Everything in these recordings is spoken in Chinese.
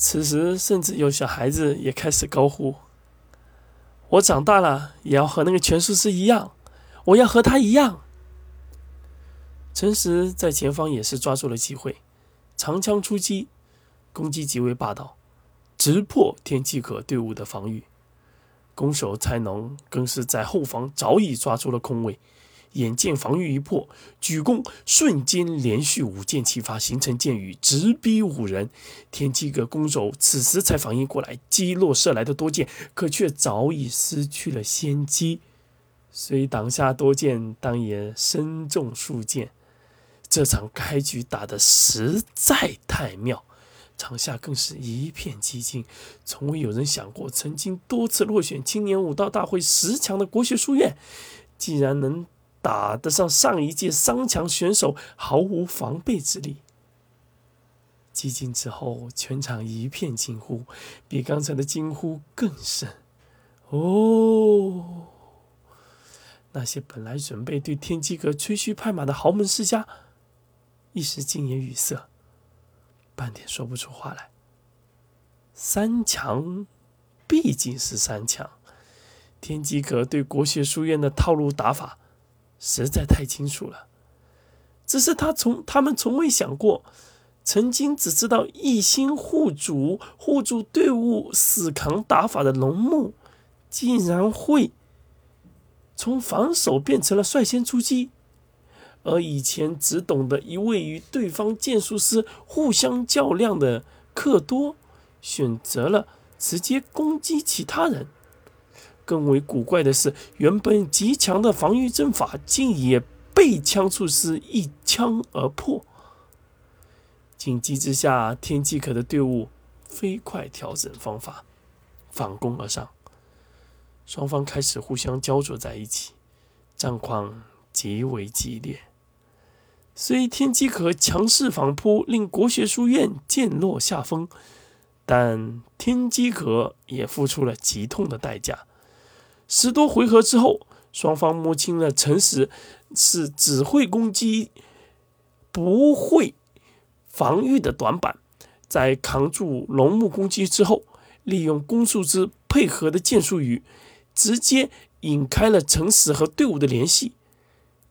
此时，甚至有小孩子也开始高呼：“我长大了也要和那个拳术师一样，我要和他一样。”陈实在前方也是抓住了机会，长枪出击，攻击极为霸道，直破天机阁队伍的防御。攻手蔡农更是在后方早已抓住了空位。眼见防御一破，举弓瞬间连续五箭齐发，形成箭雨，直逼五人。天机阁弓手此时才反应过来，击落射来的多箭，可却早已失去了先机。虽挡下多箭，但也身中数箭。这场开局打得实在太妙，场下更是一片寂静。从未有人想过，曾经多次落选青年武道大会十强的国学书院，竟然能。打得上上一届三强选手毫无防备之力。寂静之后，全场一片惊呼，比刚才的惊呼更甚。哦，那些本来准备对天机阁吹嘘拍马的豪门世家，一时竟也语塞，半点说不出话来。三强毕竟是三强，天机阁对国学书院的套路打法。实在太清楚了，只是他从他们从未想过，曾经只知道一心护主、护住队伍、死扛打法的龙木，竟然会从防守变成了率先出击；而以前只懂得一味与对方剑术师互相较量的克多，选择了直接攻击其他人。更为古怪的是，原本极强的防御阵法，竟也被枪术师一枪而破。紧急之下，天机阁的队伍飞快调整方法，反攻而上。双方开始互相焦灼在一起，战况极为激烈。虽天机阁强势反扑，令国学书院渐落下风，但天机阁也付出了极痛的代价。十多回合之后，双方摸清了陈实是只会攻击、不会防御的短板。在扛住龙木攻击之后，利用攻术之配合的剑术语，直接引开了陈实和队伍的联系。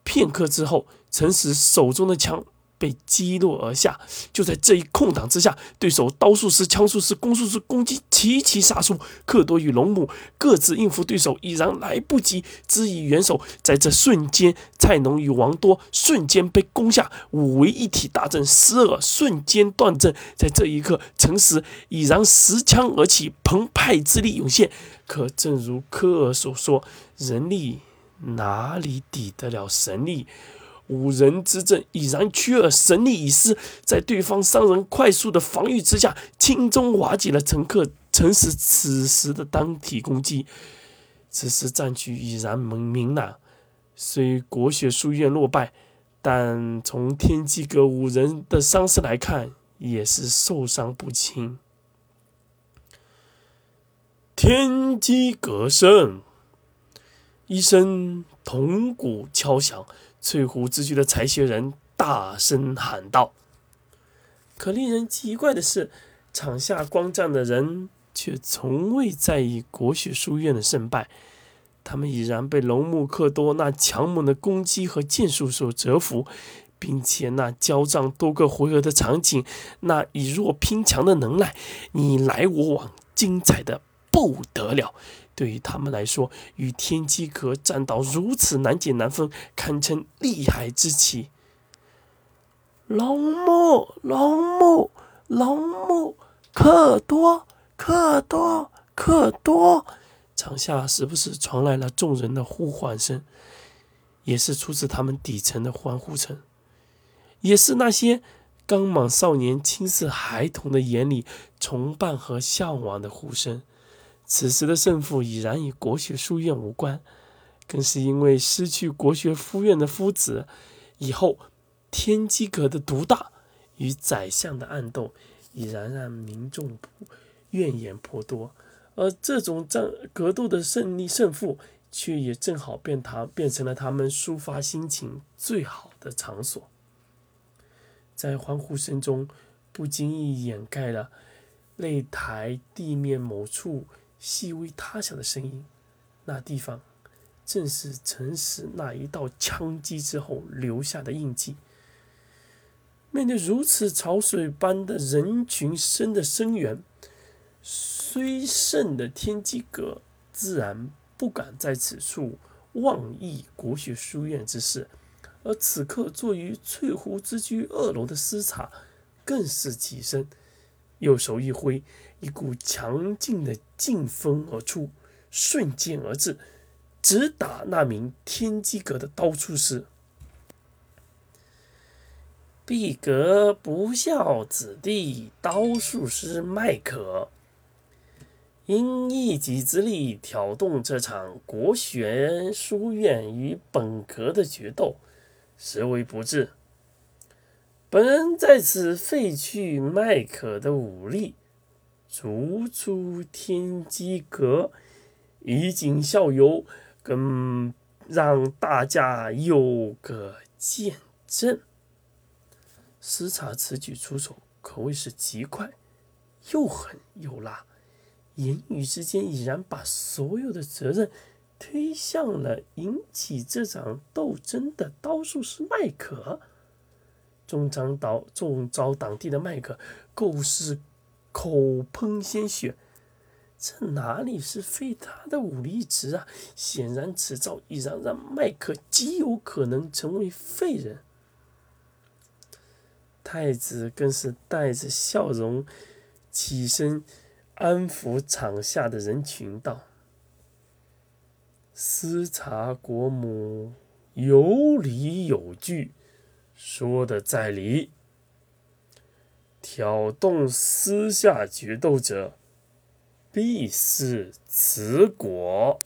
片刻之后，陈实手中的枪。被击落而下，就在这一空档之下，对手刀术师、枪术师、弓术师攻击齐齐杀出，克多与龙母各自应付对手已然来不及，支以援手。在这瞬间，菜农与王多瞬间被攻下，五为一体大阵十二瞬间断阵。在这一刻，陈实已然拾枪而起，澎湃之力涌现。可正如科尔所说，人力哪里抵得了神力？五人之阵已然屈尔，神力已失，在对方三人快速的防御之下，轻松瓦解了乘客陈实此时的单体攻击。此时战局已然明明朗，虽国学书院落败，但从天机阁五人的伤势来看，也是受伤不轻。天机阁胜，一声铜鼓敲响。翠湖之居的才学人大声喊道：“可令人奇怪的是，场下观战的人却从未在意国学书院的胜败。他们已然被龙木克多那强猛的攻击和剑术所折服，并且那交战多个回合的场景，那以弱拼强的能耐，你来我往，精彩的不得了。”对于他们来说，与天机阁战到如此难解难分，堪称厉害之极。龙木，龙木，龙木，克多，克多，克多！场下时不时传来了众人的呼唤声，也是出自他们底层的欢呼声，也是那些刚满少年轻似孩童的眼里崇拜和向往的呼声。此时的胜负已然与国学书院无关，更是因为失去国学书院的夫子，以后天机阁的独大与宰相的暗斗，已然让民众怨言颇多。而这种战格斗的胜利胜负，却也正好变他变成了他们抒发心情最好的场所。在欢呼声中，不经意掩盖了擂台地面某处细微他响的声音，那地方正是陈实那一道枪击之后留下的印记。面对如此潮水般的人群声的声源，虽胜的天机阁自然不敢在此处妄议国学书院之事，而此刻坐于翠湖之居二楼的司察，更是起身。右手一挥，一股强劲的劲风而出，瞬间而至，直打那名天机阁的刀术师。毕格不孝子弟，刀术师麦可，因一己之力挑动这场国学书院与本阁的决斗，实为不智。本人在此废去麦克的武力，逐出天机阁，以儆效尤，更让大家有个见证。司察此举出手可谓是极快，又狠又辣，言语之间已然把所有的责任推向了引起这场斗争的刀术师麦克。中招岛中招党地的麦克，构思口喷鲜血，这哪里是废他的武力值啊？显然此招已然让麦克极有可能成为废人。太子更是带着笑容起身安抚场下的人群道：“司察国母有理有据。”说的在理，挑动私下决斗者，必是此果。